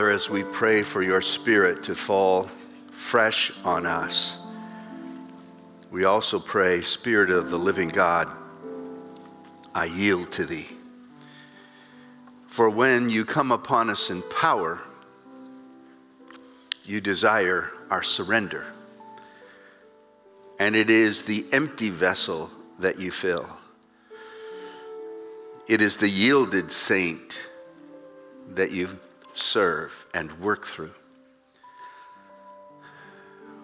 Father, as we pray for your Spirit to fall fresh on us, we also pray, Spirit of the living God, I yield to thee. For when you come upon us in power, you desire our surrender. And it is the empty vessel that you fill. It is the yielded saint that you serve and work through.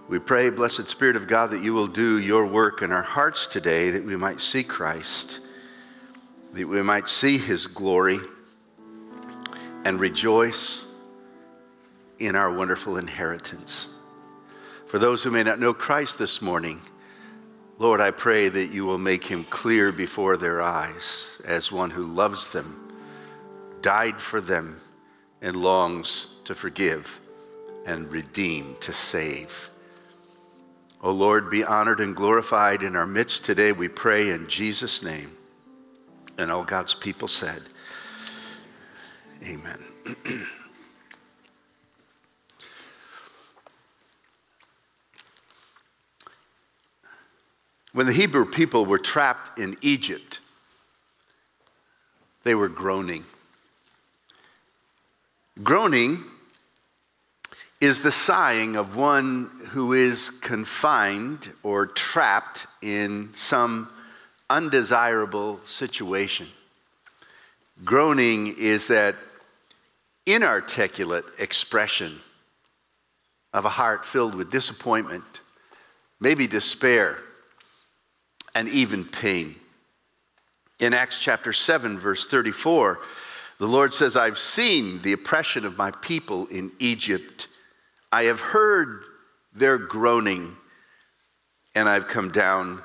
We pray, blessed Spirit of God, that you will do your work in our hearts today, that we might see Christ, that we might see his glory, and rejoice in our wonderful inheritance. For those who may not know Christ this morning, Lord, I pray that you will make him clear before their eyes as one who loves them, died for them, and longs to forgive and redeem, to save. O Lord, be honored and glorified in our midst today, we pray in Jesus' name. And all God's people said, Amen. when the Hebrew people were trapped in Egypt, they were groaning. Groaning is the sighing of one who is confined or trapped in some undesirable situation. Groaning is that inarticulate expression of a heart filled with disappointment, maybe despair, and even pain. In Acts chapter 7, verse 34, the Lord says, I've seen the oppression of my people in Egypt. I have heard their groaning, and I've come down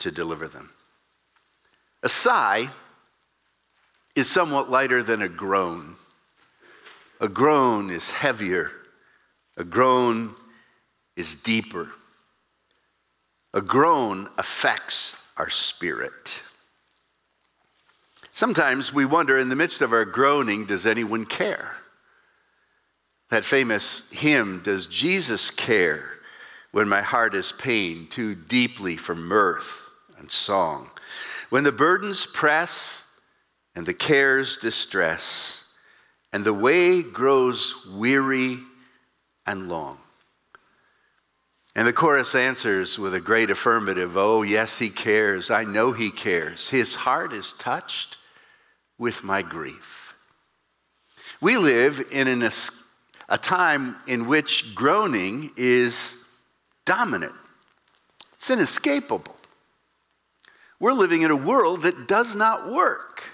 to deliver them. A sigh is somewhat lighter than a groan. A groan is heavier, a groan is deeper. A groan affects our spirit. Sometimes we wonder in the midst of our groaning, does anyone care? That famous hymn, Does Jesus Care When My Heart is Pained Too Deeply for Mirth and Song? When the burdens press and the cares distress, and the way grows weary and long. And the chorus answers with a great affirmative Oh, yes, he cares. I know he cares. His heart is touched with my grief. We live in an, a time in which groaning is dominant, it's inescapable. We're living in a world that does not work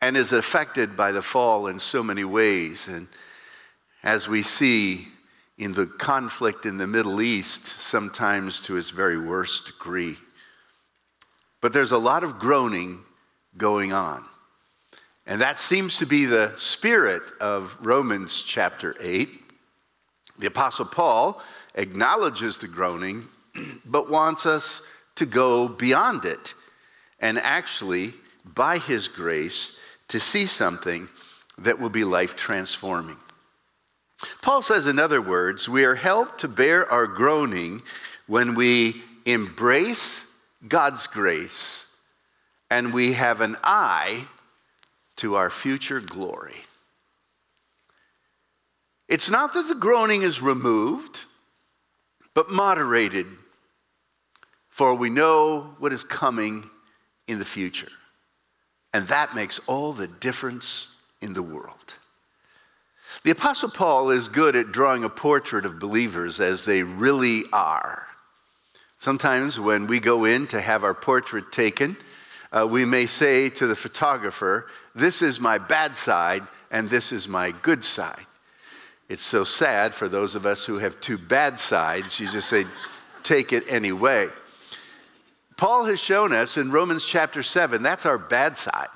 and is affected by the fall in so many ways. And as we see in the conflict in the Middle East, sometimes to its very worst degree. But there's a lot of groaning going on. And that seems to be the spirit of Romans chapter 8. The Apostle Paul acknowledges the groaning, but wants us to go beyond it and actually, by his grace, to see something that will be life transforming. Paul says, in other words, we are helped to bear our groaning when we embrace God's grace and we have an eye to our future glory. It's not that the groaning is removed, but moderated, for we know what is coming in the future. And that makes all the difference in the world. The Apostle Paul is good at drawing a portrait of believers as they really are. Sometimes when we go in to have our portrait taken, uh, we may say to the photographer, This is my bad side, and this is my good side. It's so sad for those of us who have two bad sides. You just say, Take it anyway. Paul has shown us in Romans chapter 7, that's our bad side.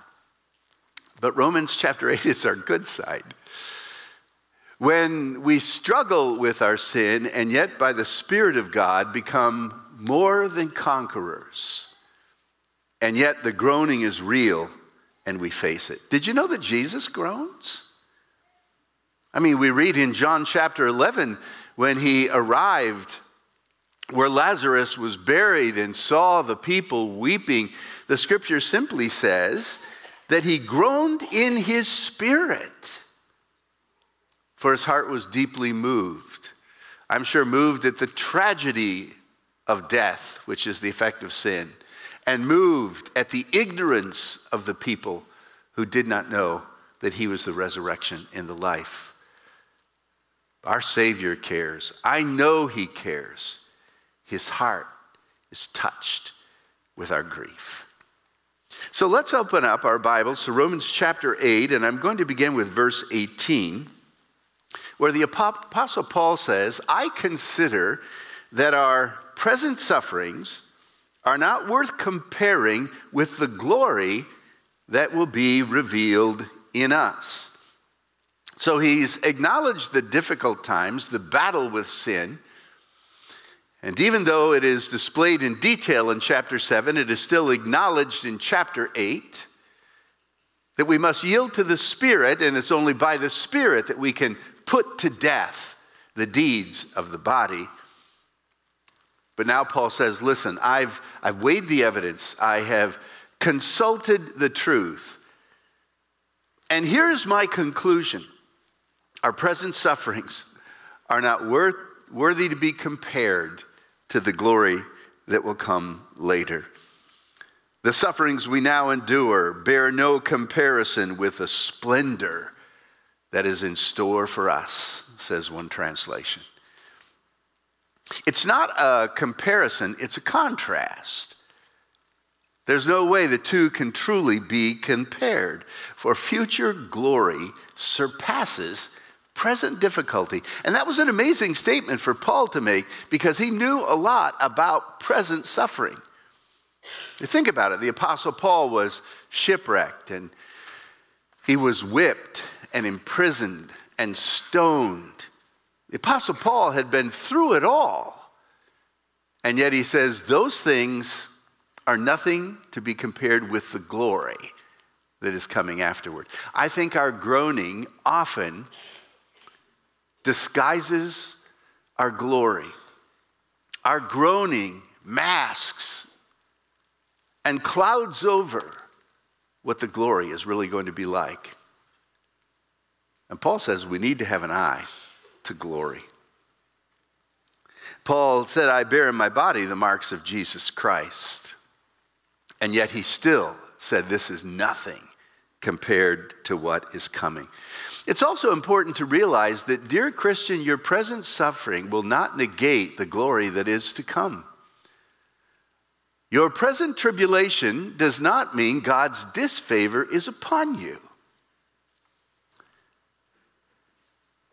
But Romans chapter 8 is our good side. When we struggle with our sin and yet by the Spirit of God become more than conquerors, and yet the groaning is real and we face it. Did you know that Jesus groans? I mean, we read in John chapter 11 when he arrived where Lazarus was buried and saw the people weeping, the scripture simply says that he groaned in his spirit, for his heart was deeply moved. I'm sure moved at the tragedy of death, which is the effect of sin, and moved at the ignorance of the people who did not know that he was the resurrection and the life. Our Savior cares. I know he cares. His heart is touched with our grief. So let's open up our Bibles to Romans chapter 8, and I'm going to begin with verse 18, where the Apostle Paul says, I consider that our present sufferings are not worth comparing with the glory that will be revealed in us. So he's acknowledged the difficult times, the battle with sin, and even though it is displayed in detail in chapter 7, it is still acknowledged in chapter 8 that we must yield to the Spirit, and it's only by the Spirit that we can put to death the deeds of the body. But now Paul says, listen, I've, I've weighed the evidence, I have consulted the truth. And here's my conclusion our present sufferings are not worth, worthy to be compared to the glory that will come later. The sufferings we now endure bear no comparison with the splendor that is in store for us, says one translation. It's not a comparison, it's a contrast. There's no way the two can truly be compared, for future glory surpasses present difficulty. And that was an amazing statement for Paul to make because he knew a lot about present suffering. Think about it the Apostle Paul was shipwrecked and he was whipped and imprisoned and stoned. The Apostle Paul had been through it all. And yet he says, those things are nothing to be compared with the glory that is coming afterward. I think our groaning often disguises our glory. Our groaning masks and clouds over what the glory is really going to be like. And Paul says we need to have an eye to glory. Paul said, I bear in my body the marks of Jesus Christ. And yet he still said, This is nothing compared to what is coming. It's also important to realize that, dear Christian, your present suffering will not negate the glory that is to come. Your present tribulation does not mean God's disfavor is upon you.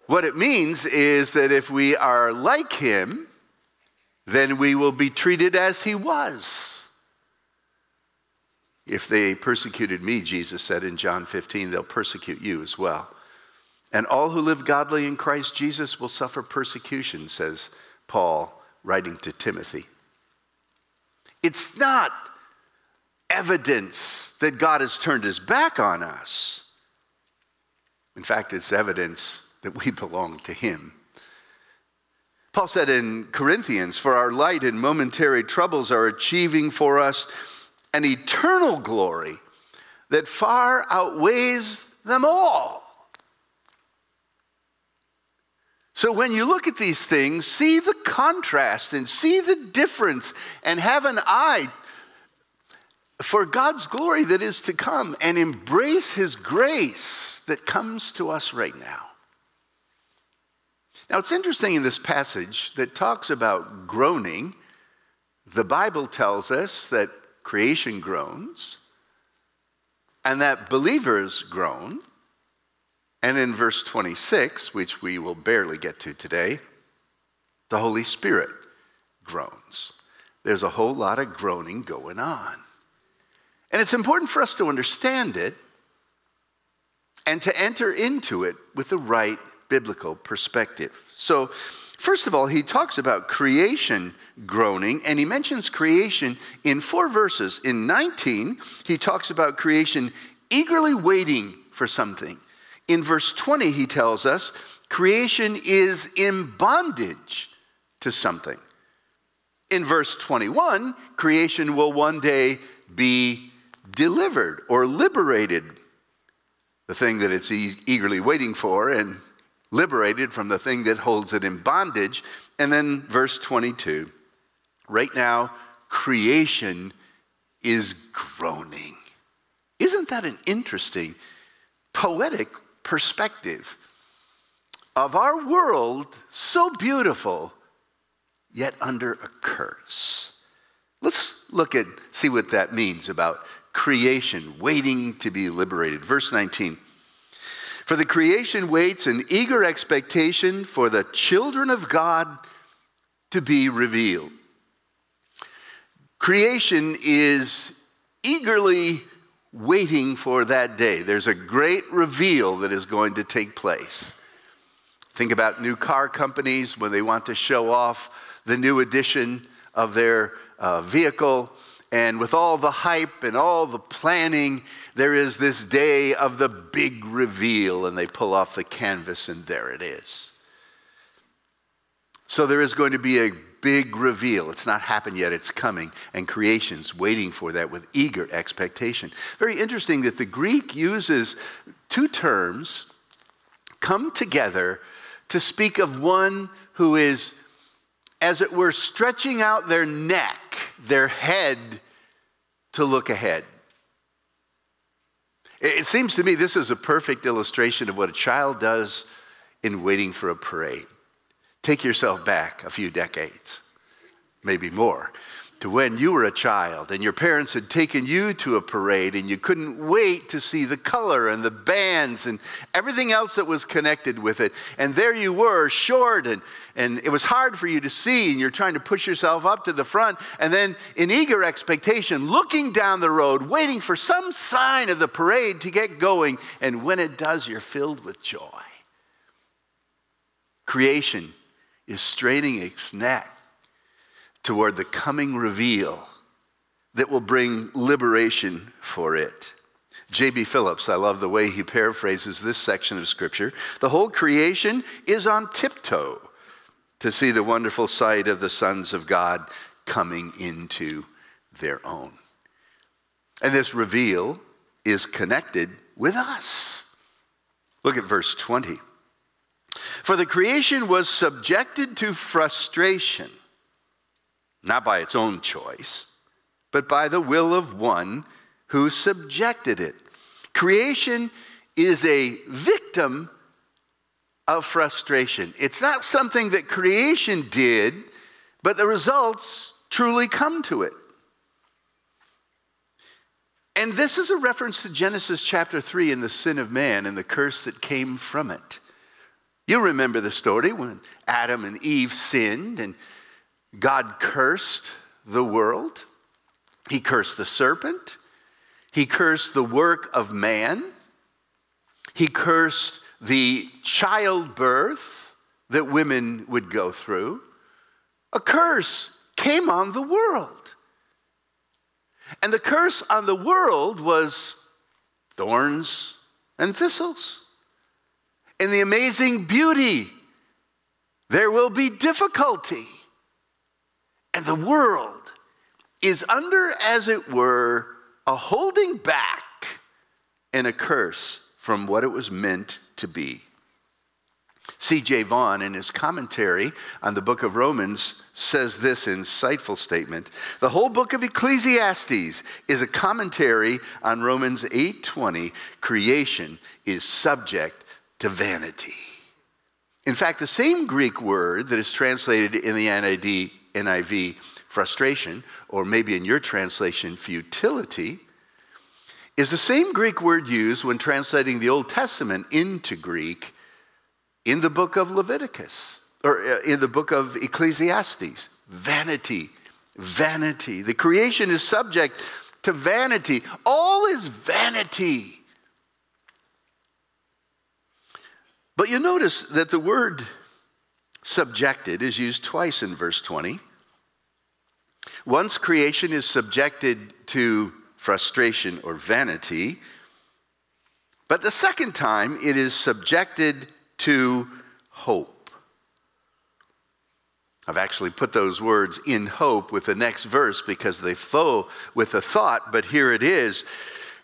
What it means is that if we are like Him, then we will be treated as He was. If they persecuted me, Jesus said in John 15, they'll persecute you as well. And all who live godly in Christ Jesus will suffer persecution, says Paul, writing to Timothy. It's not evidence that God has turned his back on us. In fact, it's evidence that we belong to him. Paul said in Corinthians, For our light and momentary troubles are achieving for us an eternal glory that far outweighs them all. So when you look at these things, see the contrast and see the difference and have an eye for God's glory that is to come and embrace His grace that comes to us right now. Now, it's interesting in this passage that talks about groaning. The Bible tells us that creation groans and that believers groan. And in verse 26, which we will barely get to today, the Holy Spirit groans. There's a whole lot of groaning going on. And it's important for us to understand it and to enter into it with the right biblical perspective. So, first of all, he talks about creation groaning, and he mentions creation in four verses. In 19, he talks about creation eagerly waiting for something. In verse 20, he tells us creation is in bondage to something. In verse 21, creation will one day be delivered or liberated, the thing that it's eagerly waiting for, and liberated from the thing that holds it in bondage. And then verse 22 right now, creation is groaning. Isn't that an interesting, poetic perspective of our world so beautiful, yet under a curse? Let's look at, see what that means about creation waiting to be liberated. Verse 19. For the creation waits in eager expectation for the children of God to be revealed. Creation is eagerly waiting for that day. There's a great reveal that is going to take place. Think about new car companies when they want to show off the new edition of their uh, vehicle. And with all the hype and all the planning, there is this day of the big reveal, and they pull off the canvas, and there it is. So there is going to be a big reveal. It's not happened yet, it's coming, and creation's waiting for that with eager expectation. Very interesting that the Greek uses two terms come together to speak of one who is, as it were, stretching out their neck, their head, to look ahead. It seems to me this is a perfect illustration of what a child does in waiting for a parade. Take yourself back a few decades, maybe more, to when you were a child and your parents had taken you to a parade and you couldn't wait to see the color and the bands and everything else that was connected with it. And there you were, short, and, and it was hard for you to see, and you're trying to push yourself up to the front. And then, in eager expectation, looking down the road, waiting for some sign of the parade to get going. And when it does, you're filled with joy. Creation is straining its neck toward the coming reveal that will bring liberation for it. J.B. Phillips, I love the way he paraphrases this section of Scripture. The whole creation is on tiptoe to see the wonderful sight of the sons of God coming into their own. And this reveal is connected with us. Look at verse 20. For the creation was subjected to frustration, not by its own choice, but by the will of one who subjected it. Creation is a victim of frustration. It's not something that creation did, but the results truly come to it. And this is a reference to Genesis chapter 3 and the sin of man and the curse that came from it. You remember the story when Adam and Eve sinned and God cursed the world. He cursed the serpent. He cursed the work of man. He cursed the childbirth that women would go through. A curse came on the world. And the curse on the world was thorns and thistles in the amazing beauty, there will be difficulty. And the world is under, as it were, a holding back and a curse from what it was meant to be. C.J. Vaughan, in his commentary on the book of Romans, says this insightful statement. The whole book of Ecclesiastes is a commentary on Romans 8:20. Creation is subject to vanity. In fact, the same Greek word that is translated in the NIV, NIV frustration, or maybe in your translation, futility, is the same Greek word used when translating the Old Testament into Greek in the book of Leviticus, or uh, in the book of Ecclesiastes. Vanity, vanity. The creation is subject to vanity. All is vanity. But you notice that the word subjected is used twice in verse 20. Once creation is subjected to frustration or vanity, But the second time, it is subjected to hope. I've actually put those words in hope with the next verse because they flow with a thought, but here it is.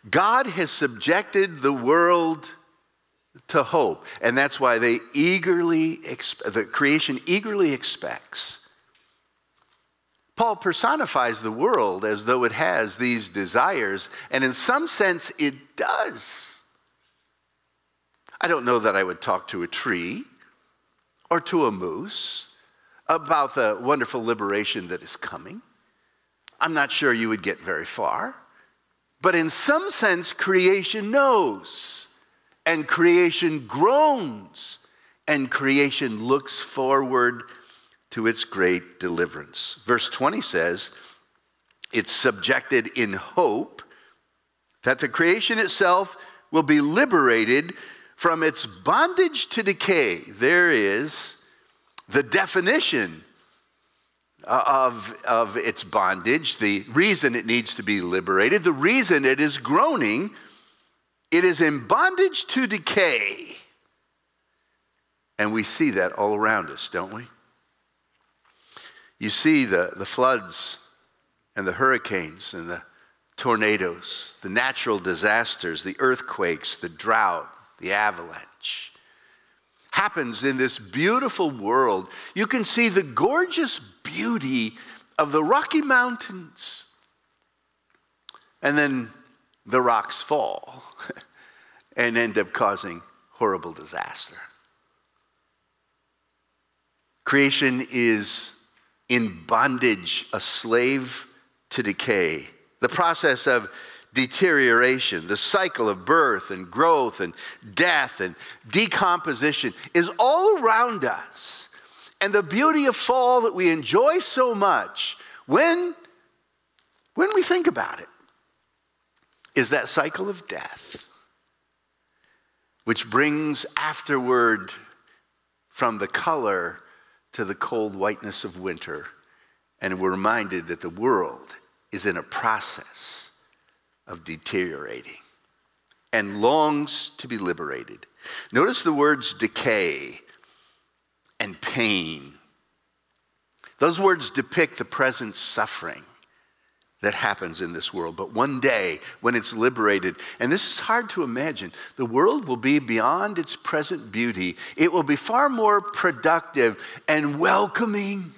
God has subjected the world to hope, and that's why they eagerly, the creation eagerly expects. Paul personifies the world as though it has these desires, and in some sense it does. I don't know that I would talk to a tree or to a moose about the wonderful liberation that is coming. I'm not sure you would get very far. But in some sense, creation knows, and creation groans, and creation looks forward to its great deliverance. Verse 20 says, It's subjected in hope that the creation itself will be liberated from its bondage to decay. There is the definition of, of its bondage, the reason it needs to be liberated, the reason it is groaning. It is in bondage to decay. And we see that all around us, don't we? You see the, the floods and the hurricanes and the tornadoes, the natural disasters, the earthquakes, the drought, the avalanche. Happens in this beautiful world. You can see the gorgeous beauty of the Rocky Mountains. And then the rocks fall and end up causing horrible disaster. Creation is in bondage, a slave to decay. The process of deterioration, the cycle of birth and growth and death and decomposition is all around us. And the beauty of fall that we enjoy so much when, when we think about it is that cycle of death, which brings afterward from the color to the cold whiteness of winter, and we're reminded that the world is in a process of deteriorating and longs to be liberated. Notice the words decay and pain. Those words depict the present suffering that happens in this world. But one day, when it's liberated, and this is hard to imagine, the world will be beyond its present beauty. It will be far more productive and welcoming.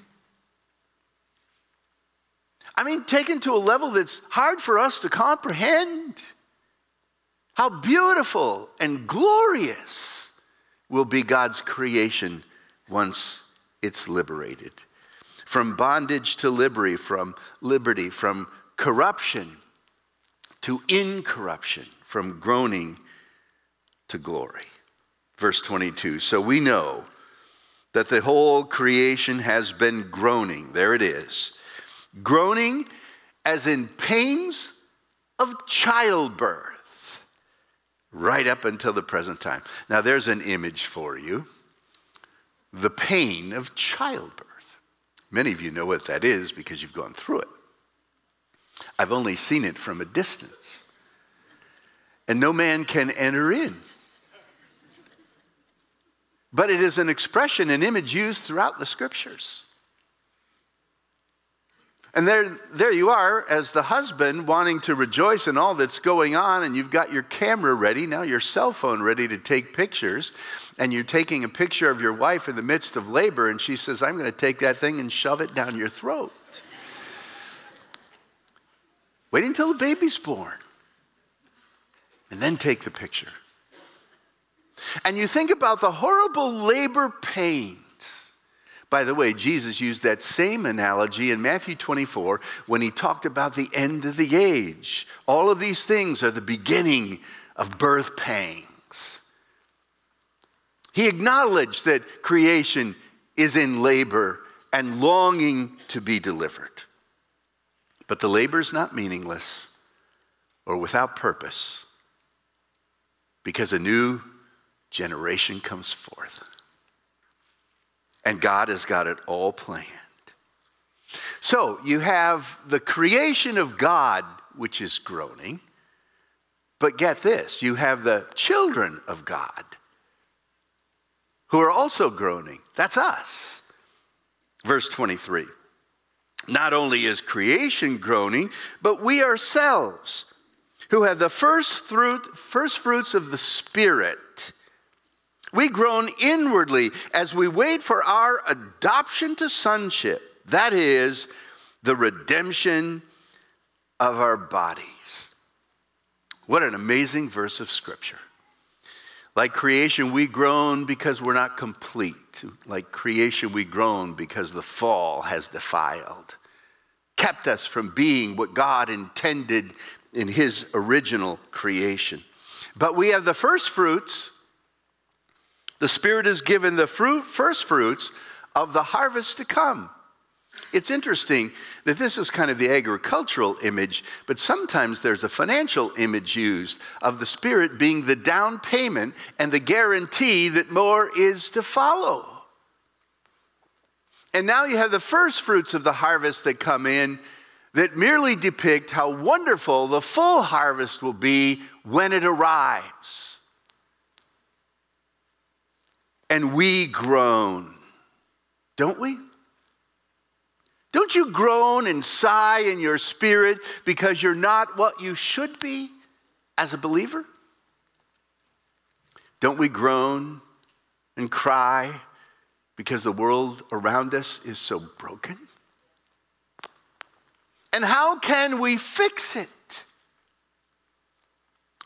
I mean, taken to a level that's hard for us to comprehend. How beautiful and glorious will be God's creation once it's liberated from bondage to liberty, from liberty, from corruption to incorruption, from groaning to glory. Verse 22 So we know that the whole creation has been groaning. There it is. Groaning as in pains of childbirth, right up until the present time. Now, there's an image for you the pain of childbirth. Many of you know what that is because you've gone through it. I've only seen it from a distance. And no man can enter in. But it is an expression, an image used throughout the scriptures. And there, there you are, as the husband wanting to rejoice in all that's going on, and you've got your camera ready, now your cell phone ready to take pictures and you're taking a picture of your wife in the midst of labor, and she says, I'm going to take that thing and shove it down your throat. Wait until the baby's born, and then take the picture. And you think about the horrible labor pains. By the way, Jesus used that same analogy in Matthew 24 when he talked about the end of the age. All of these things are the beginning of birth pangs. He acknowledged that creation is in labor and longing to be delivered. But the labor is not meaningless or without purpose because a new generation comes forth. And God has got it all planned. So you have the creation of God, which is groaning But get this you have the children of God who are also groaning. That's us. Verse 23. Not only is creation groaning, but we ourselves, who have the first fruit, first fruits of the Spirit, we groan inwardly as we wait for our adoption to sonship. That is the redemption of our bodies. What an amazing verse of Scripture. Like creation, we groan because we're not complete. Like creation, we groan because the fall has defiled, kept us from being what God intended in His original creation. But we have the first fruits. The Spirit is given the fruit, first fruits of the harvest to come. It's interesting that this is kind of the agricultural image, but sometimes there's a financial image used of the Spirit being the down payment and the guarantee that more is to follow. And now you have the first fruits of the harvest that come in that merely depict how wonderful the full harvest will be when it arrives. And we groan, don't we? Don't you groan and sigh in your spirit because you're not what you should be as a believer? Don't we groan and cry because the world around us is so broken? And how can we fix it?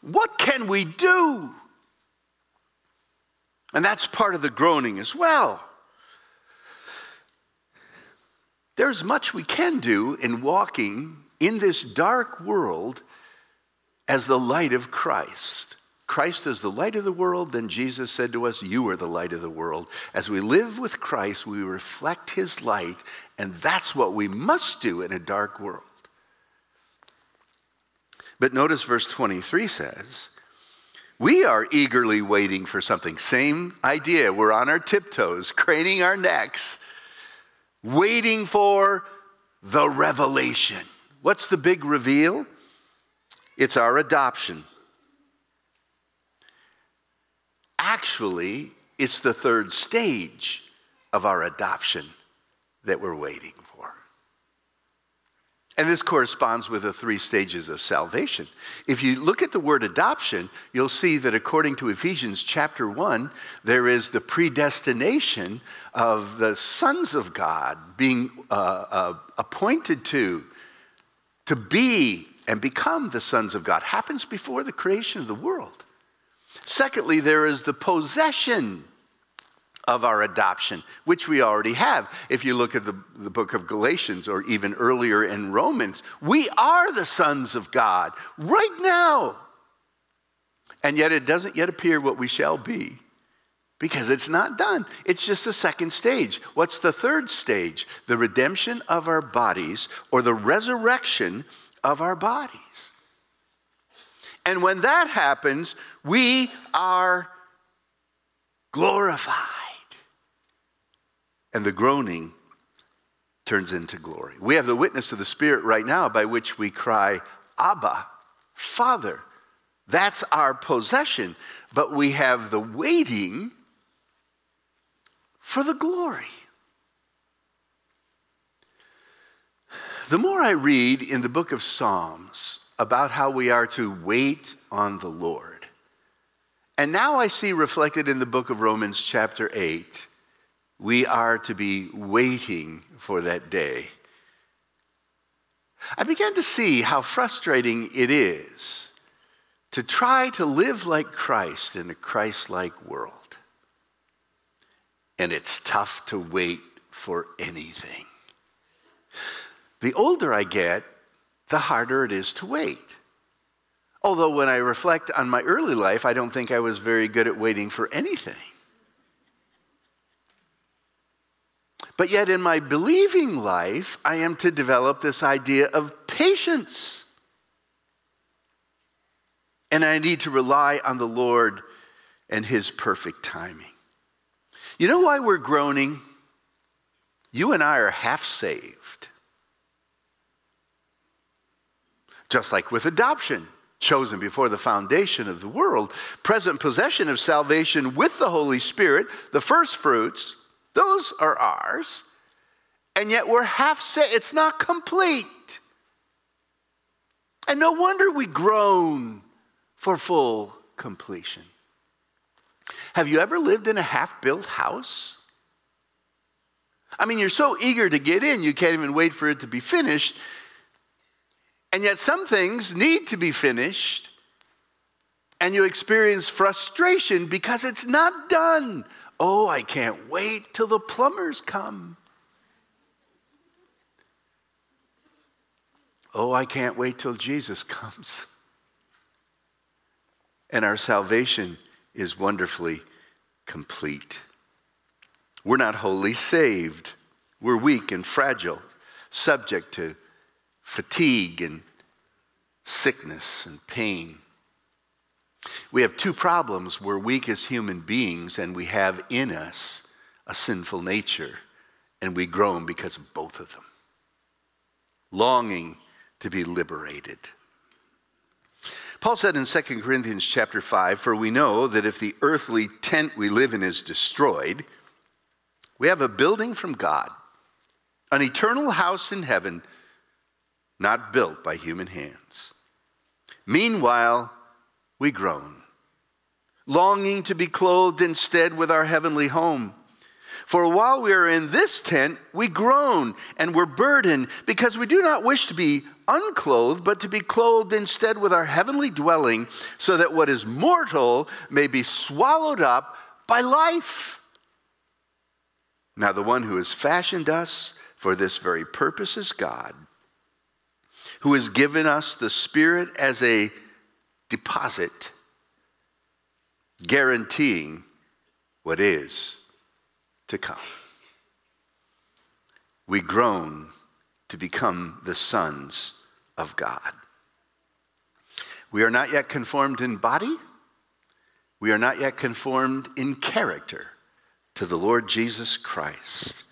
What can we do? And that's part of the groaning as well. There's much we can do in walking in this dark world as the light of Christ. Christ is the light of the world, then Jesus said to us, You are the light of the world. As we live with Christ, we reflect his light, and that's what we must do in a dark world. But notice verse 23 says, We are eagerly waiting for something. Same idea. We're on our tiptoes, craning our necks, waiting for the revelation. What's the big reveal? It's our adoption. Actually, it's the third stage of our adoption that we're waiting and this corresponds with the three stages of salvation. If you look at the word adoption, you'll see that according to Ephesians chapter 1, there is the predestination of the sons of God being uh, uh, appointed to, to be and become the sons of God. Happens before the creation of the world. Secondly, there is the possession of our adoption, which we already have. If you look at the, the book of Galatians or even earlier in Romans, we are the sons of God right now. And yet it doesn't yet appear what we shall be because it's not done. It's just the second stage. What's the third stage? The redemption of our bodies or the resurrection of our bodies. And when that happens, we are glorified and the groaning turns into glory. We have the witness of the Spirit right now by which we cry, Abba, Father. That's our possession. But we have the waiting for the glory. The more I read in the book of Psalms about how we are to wait on the Lord, and now I see reflected in the book of Romans, chapter 8, we are to be waiting for that day. I began to see how frustrating it is to try to live like Christ in a Christ like world. And it's tough to wait for anything. The older I get, the harder it is to wait. Although, when I reflect on my early life, I don't think I was very good at waiting for anything. But yet, in my believing life, I am to develop this idea of patience. And I need to rely on the Lord and His perfect timing. You know why we're groaning? You and I are half saved. Just like with adoption, chosen before the foundation of the world, present possession of salvation with the Holy Spirit, the first fruits, those are ours. And yet we're half saved. It's not complete. And no wonder we groan for full completion. Have you ever lived in a half built house? I mean, you're so eager to get in, you can't even wait for it to be finished. And yet, some things need to be finished, and you experience frustration because it's not done. Oh, I can't wait till the plumbers come. Oh, I can't wait till Jesus comes. And our salvation is wonderfully complete. We're not wholly saved. We're weak and fragile, subject to fatigue and sickness and pain. We have two problems. We're weak as human beings, and we have in us a sinful nature, and we groan because of both of them. Longing to be liberated. Paul said in 2 Corinthians chapter 5, For we know that if the earthly tent we live in is destroyed, we have a building from God, an eternal house in heaven, not built by human hands. Meanwhile, we groan, longing to be clothed instead with our heavenly home. For while we are in this tent, we groan and we're burdened because we do not wish to be unclothed, but to be clothed instead with our heavenly dwelling, so that what is mortal may be swallowed up by life. Now, the one who has fashioned us for this very purpose is God, who has given us the Spirit as a deposit, guaranteeing what is to come. We groan to become the sons of God. We are not yet conformed in body, we are not yet conformed in character to the Lord Jesus Christ,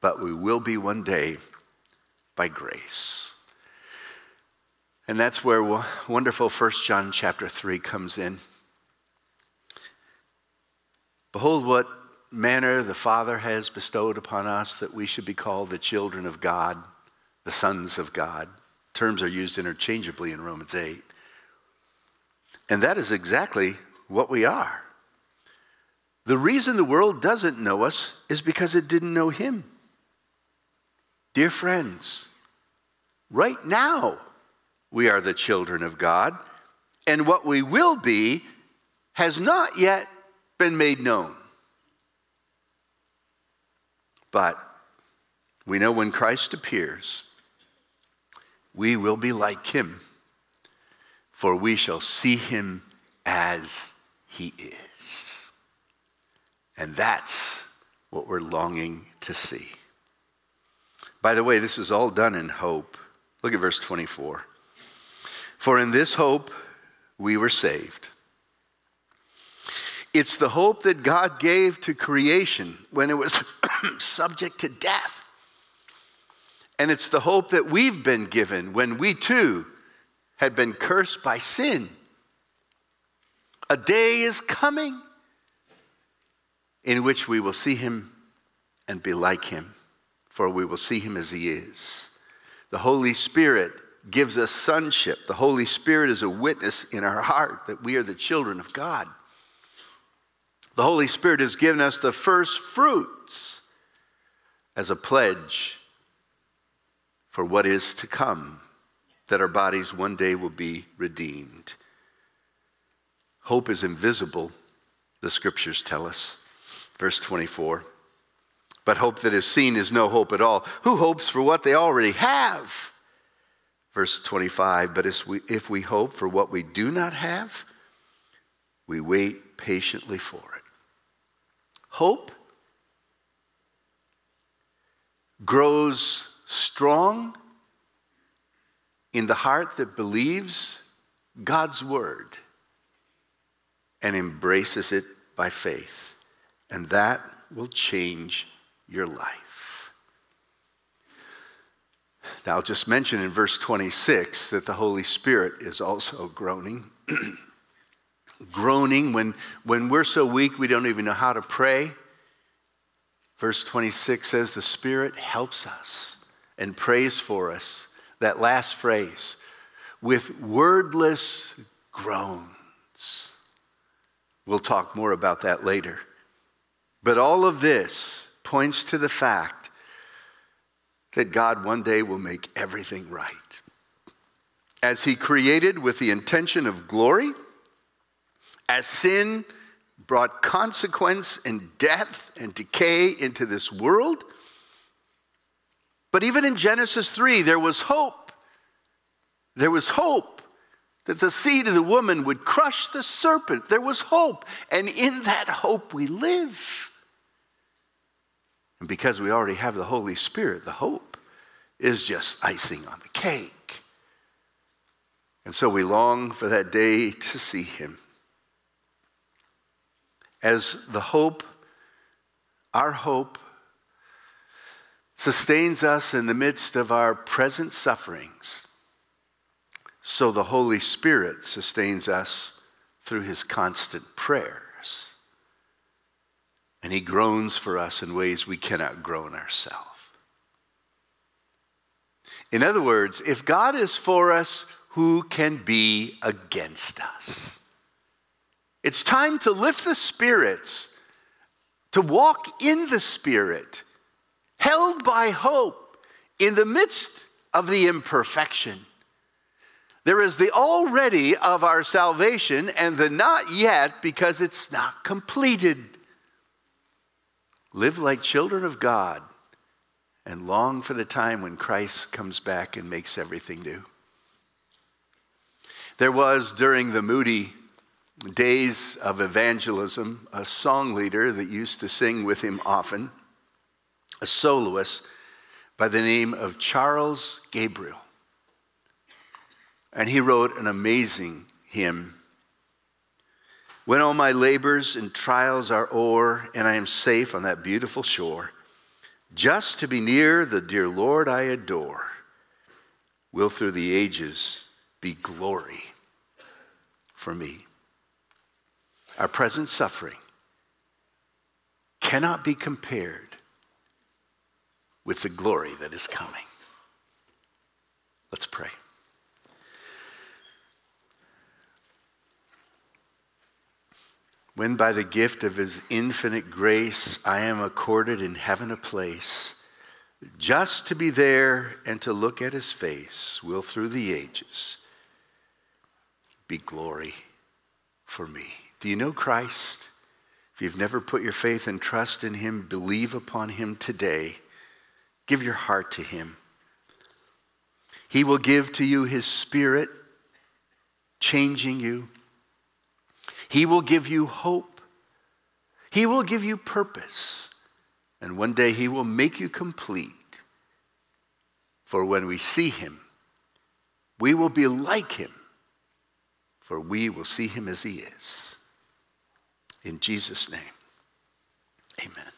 but we will be one day by grace. And that's where wonderful 1 John chapter 3 comes in. Behold, what manner the Father has bestowed upon us that we should be called the children of God, the sons of God. Terms are used interchangeably in Romans 8. And that is exactly what we are. The reason the world doesn't know us is because it didn't know Him. Dear friends, right now we are the children of God, and what we will be has not yet been made known. But we know when Christ appears, we will be like him, for we shall see him as he is. And that's what we're longing to see. By the way, this is all done in hope. Look at verse 24. For in this hope we were saved. It's the hope that God gave to creation when it was subject to death. And it's the hope that we've been given when we too had been cursed by sin. A day is coming in which we will see him and be like him, for we will see him as he is. The Holy Spirit gives us sonship. The Holy Spirit is a witness in our heart that we are the children of God. The Holy Spirit has given us the first fruits as a pledge for what is to come, that our bodies one day will be redeemed. Hope is invisible, the scriptures tell us. Verse 24. But hope that is seen is no hope at all. Who hopes for what they already have? Verse 25. But if we, if we hope for what we do not have, we wait patiently for it. Hope grows strong in the heart that believes God's word and embraces it by faith. And that will change your life. Now, I'll just mention in verse 26 that the Holy Spirit is also groaning. groaning when, when we're so weak we don't even know how to pray. Verse 26 says, The Spirit helps us and prays for us. That last phrase, with wordless groans. We'll talk more about that later. But all of this points to the fact that God one day will make everything right. As He created with the intention of glory, as sin brought consequence and death and decay into this world. But even in Genesis 3, there was hope. There was hope that the seed of the woman would crush the serpent. There was hope. And in that hope we live. And because we already have the Holy Spirit, the hope is just icing on the cake. And so we long for that day to see him. As the hope, our hope, sustains us in the midst of our present sufferings, so the Holy Spirit sustains us through his constant prayers. And he groans for us in ways we cannot groan ourselves. In other words, if God is for us, who can be against us? It's time to lift the spirits, to walk in the Spirit, held by hope in the midst of the imperfection. There is the already of our salvation and the not yet because it's not completed. Live like children of God and long for the time when Christ comes back and makes everything new. There was during the Moody days of evangelism a song leader that used to sing with him often, a soloist by the name of Charles Gabriel. And he wrote an amazing hymn when all my labors and trials are o'er, and I am safe on that beautiful shore, just to be near the dear Lord I adore, will through the ages be glory for me. Our present suffering cannot be compared with the glory that is coming. Let's pray. When by the gift of his infinite grace I am accorded in heaven a place, just to be there and to look at his face will through the ages be glory for me. Do you know Christ? If you've never put your faith and trust in him, believe upon him today. Give your heart to him. He will give to you his spirit, changing you he will give you hope. He will give you purpose. And one day He will make you complete. For when we see Him, we will be like Him, for we will see Him as He is. In Jesus' name, amen.